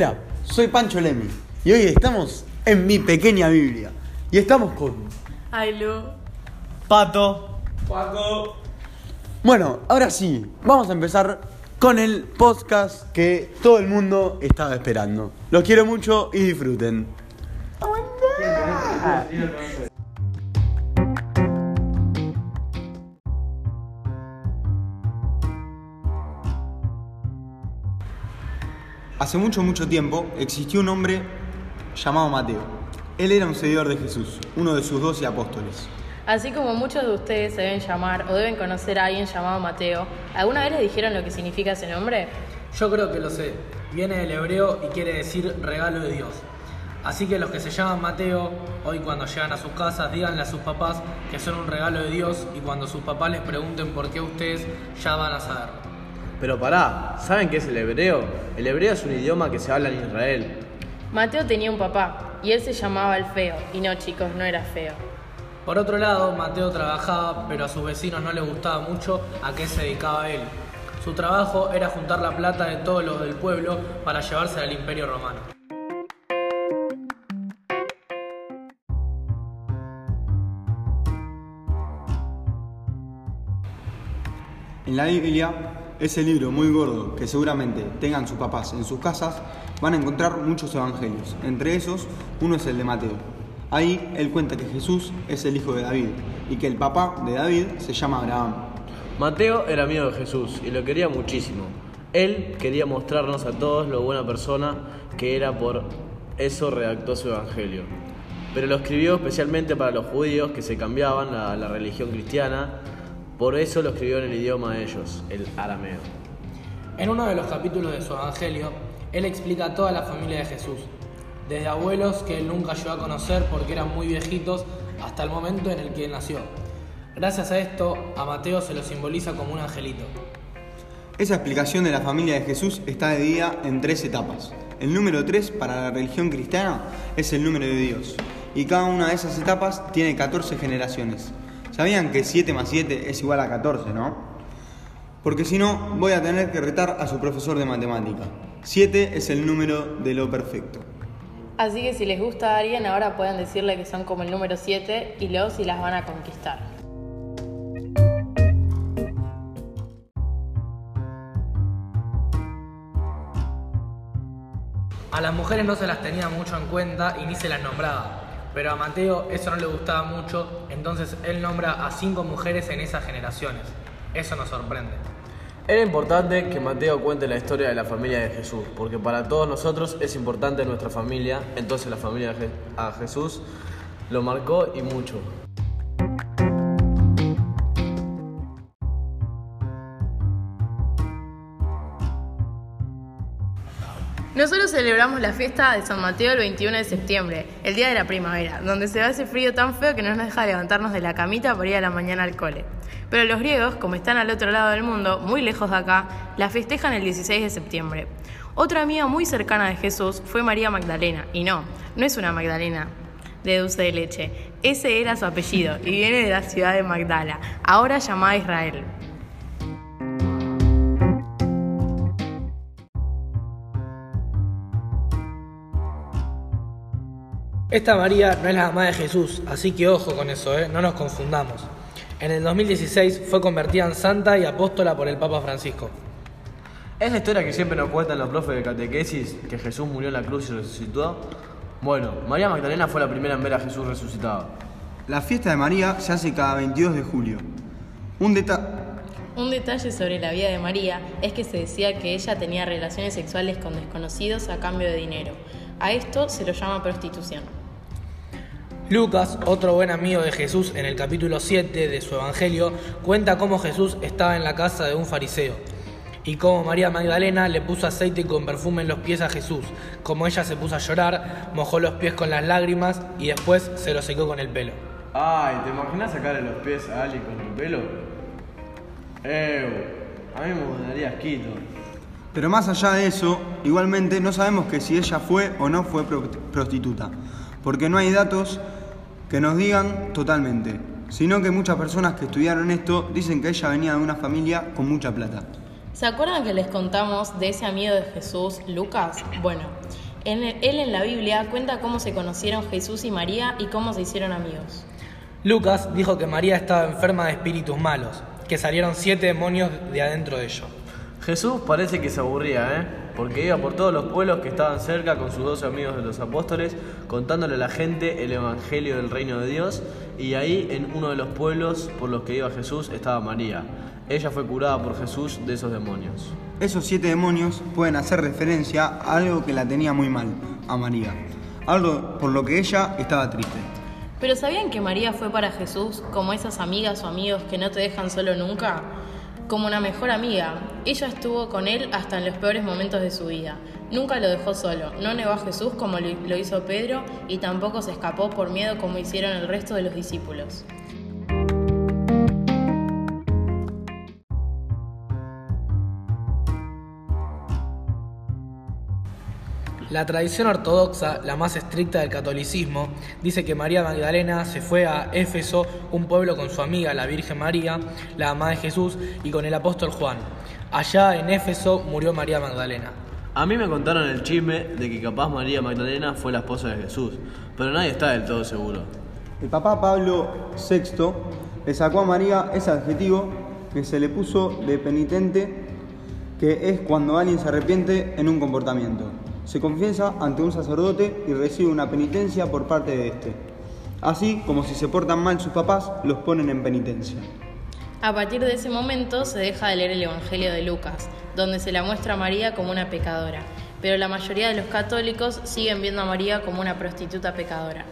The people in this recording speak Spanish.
Hola, soy Pancho Lemi y hoy estamos en mi pequeña Biblia. Y estamos con Ailu. Pato. Paco. Bueno, ahora sí, vamos a empezar con el podcast que todo el mundo estaba esperando. Los quiero mucho y disfruten. Hace mucho, mucho tiempo existió un hombre llamado Mateo. Él era un seguidor de Jesús, uno de sus doce apóstoles. Así como muchos de ustedes se deben llamar o deben conocer a alguien llamado Mateo, ¿alguna vez les dijeron lo que significa ese nombre? Yo creo que lo sé. Viene del hebreo y quiere decir regalo de Dios. Así que los que se llaman Mateo, hoy cuando llegan a sus casas, díganle a sus papás que son un regalo de Dios y cuando sus papás les pregunten por qué ustedes, ya van a saber. Pero pará, ¿saben qué es el hebreo? El hebreo es un idioma que se habla en Israel. Mateo tenía un papá y él se llamaba el feo. Y no, chicos, no era feo. Por otro lado, Mateo trabajaba, pero a sus vecinos no les gustaba mucho a qué se dedicaba él. Su trabajo era juntar la plata de todos los del pueblo para llevarse al imperio romano. En la Biblia, ese libro muy gordo que seguramente tengan sus papás en sus casas, van a encontrar muchos evangelios. Entre esos, uno es el de Mateo. Ahí él cuenta que Jesús es el hijo de David y que el papá de David se llama Abraham. Mateo era amigo de Jesús y lo quería muchísimo. Él quería mostrarnos a todos lo buena persona que era, por eso redactó su evangelio. Pero lo escribió especialmente para los judíos que se cambiaban a la religión cristiana, por eso lo escribió en el idioma de ellos, el arameo. En uno de los capítulos de su evangelio, él explica a toda la familia de Jesús, desde abuelos que él nunca llegó a conocer porque eran muy viejitos hasta el momento en el que él nació. Gracias a esto, a Mateo se lo simboliza como un angelito. Esa explicación de la familia de Jesús está dividida en tres etapas. El número 3 para la religión cristiana es el número de Dios. Y cada una de esas etapas tiene 14 generaciones. ¿Sabían que 7 más 7 es igual a 14, no? Porque si no, voy a tener que retar a su profesor de matemática. 7 es el número de lo perfecto. Así que si les gusta a alguien, ahora pueden decirle que son como el número 7 y luego si las van a conquistar. A las mujeres no se las tenía mucho en cuenta y ni se las nombraba. Pero a Mateo eso no le gustaba mucho, entonces él nombra a cinco mujeres en esas generaciones. Eso nos sorprende. Era importante que Mateo cuente la historia de la familia de Jesús, porque para todos nosotros es importante nuestra familia, entonces la familia de a Jesús lo marcó y mucho. Nosotros celebramos la fiesta de San Mateo el 21 de septiembre, el día de la primavera, donde se va ese frío tan feo que no nos deja levantarnos de la camita por ir a la mañana al cole. Pero los griegos, como están al otro lado del mundo, muy lejos de acá, la festejan el 16 de septiembre. Otra amiga muy cercana de Jesús fue María Magdalena, y no, no es una Magdalena de dulce de leche, ese era su apellido y viene de la ciudad de Magdala, ahora llamada Israel. Esta María no es la mamá de Jesús, así que ojo con eso, ¿eh? no nos confundamos. En el 2016 fue convertida en santa y apóstola por el Papa Francisco. ¿Es la historia que siempre nos cuentan los profes de catequesis, que Jesús murió en la cruz y resucitó? Bueno, María Magdalena fue la primera en ver a Jesús resucitado. La fiesta de María se hace cada 22 de julio. Un detalle... Un detalle sobre la vida de María es que se decía que ella tenía relaciones sexuales con desconocidos a cambio de dinero. A esto se lo llama prostitución. Lucas, otro buen amigo de Jesús, en el capítulo 7 de su Evangelio, cuenta cómo Jesús estaba en la casa de un fariseo y cómo María Magdalena le puso aceite con perfume en los pies a Jesús, como ella se puso a llorar, mojó los pies con las lágrimas y después se los secó con el pelo. Ay, ¿te imaginas sacarle los pies a alguien con tu pelo? Eh, a mí me daría asquito. Pero más allá de eso, igualmente no sabemos que si ella fue o no fue pro- prostituta, porque no hay datos que nos digan totalmente, sino que muchas personas que estudiaron esto dicen que ella venía de una familia con mucha plata. ¿Se acuerdan que les contamos de ese amigo de Jesús, Lucas? Bueno, en el- él en la Biblia cuenta cómo se conocieron Jesús y María y cómo se hicieron amigos. Lucas dijo que María estaba enferma de espíritus malos, que salieron siete demonios de adentro de ella. Jesús parece que se aburría, ¿eh? Porque iba por todos los pueblos que estaban cerca con sus doce amigos de los apóstoles, contándole a la gente el evangelio del reino de Dios. Y ahí, en uno de los pueblos por los que iba Jesús, estaba María. Ella fue curada por Jesús de esos demonios. Esos siete demonios pueden hacer referencia a algo que la tenía muy mal, a María. Algo por lo que ella estaba triste. Pero ¿sabían que María fue para Jesús como esas amigas o amigos que no te dejan solo nunca? Como una mejor amiga. Ella estuvo con él hasta en los peores momentos de su vida. Nunca lo dejó solo, no negó a Jesús como lo hizo Pedro y tampoco se escapó por miedo como hicieron el resto de los discípulos. La tradición ortodoxa, la más estricta del catolicismo, dice que María Magdalena se fue a Éfeso, un pueblo con su amiga la Virgen María, la mamá de Jesús, y con el apóstol Juan. Allá en Éfeso murió María Magdalena. A mí me contaron el chisme de que capaz María Magdalena fue la esposa de Jesús, pero nadie está del todo seguro. El papá Pablo VI le sacó a María ese adjetivo que se le puso de penitente, que es cuando alguien se arrepiente en un comportamiento. Se confiesa ante un sacerdote y recibe una penitencia por parte de este. Así como si se portan mal sus papás, los ponen en penitencia. A partir de ese momento se deja de leer el Evangelio de Lucas, donde se la muestra a María como una pecadora, pero la mayoría de los católicos siguen viendo a María como una prostituta pecadora.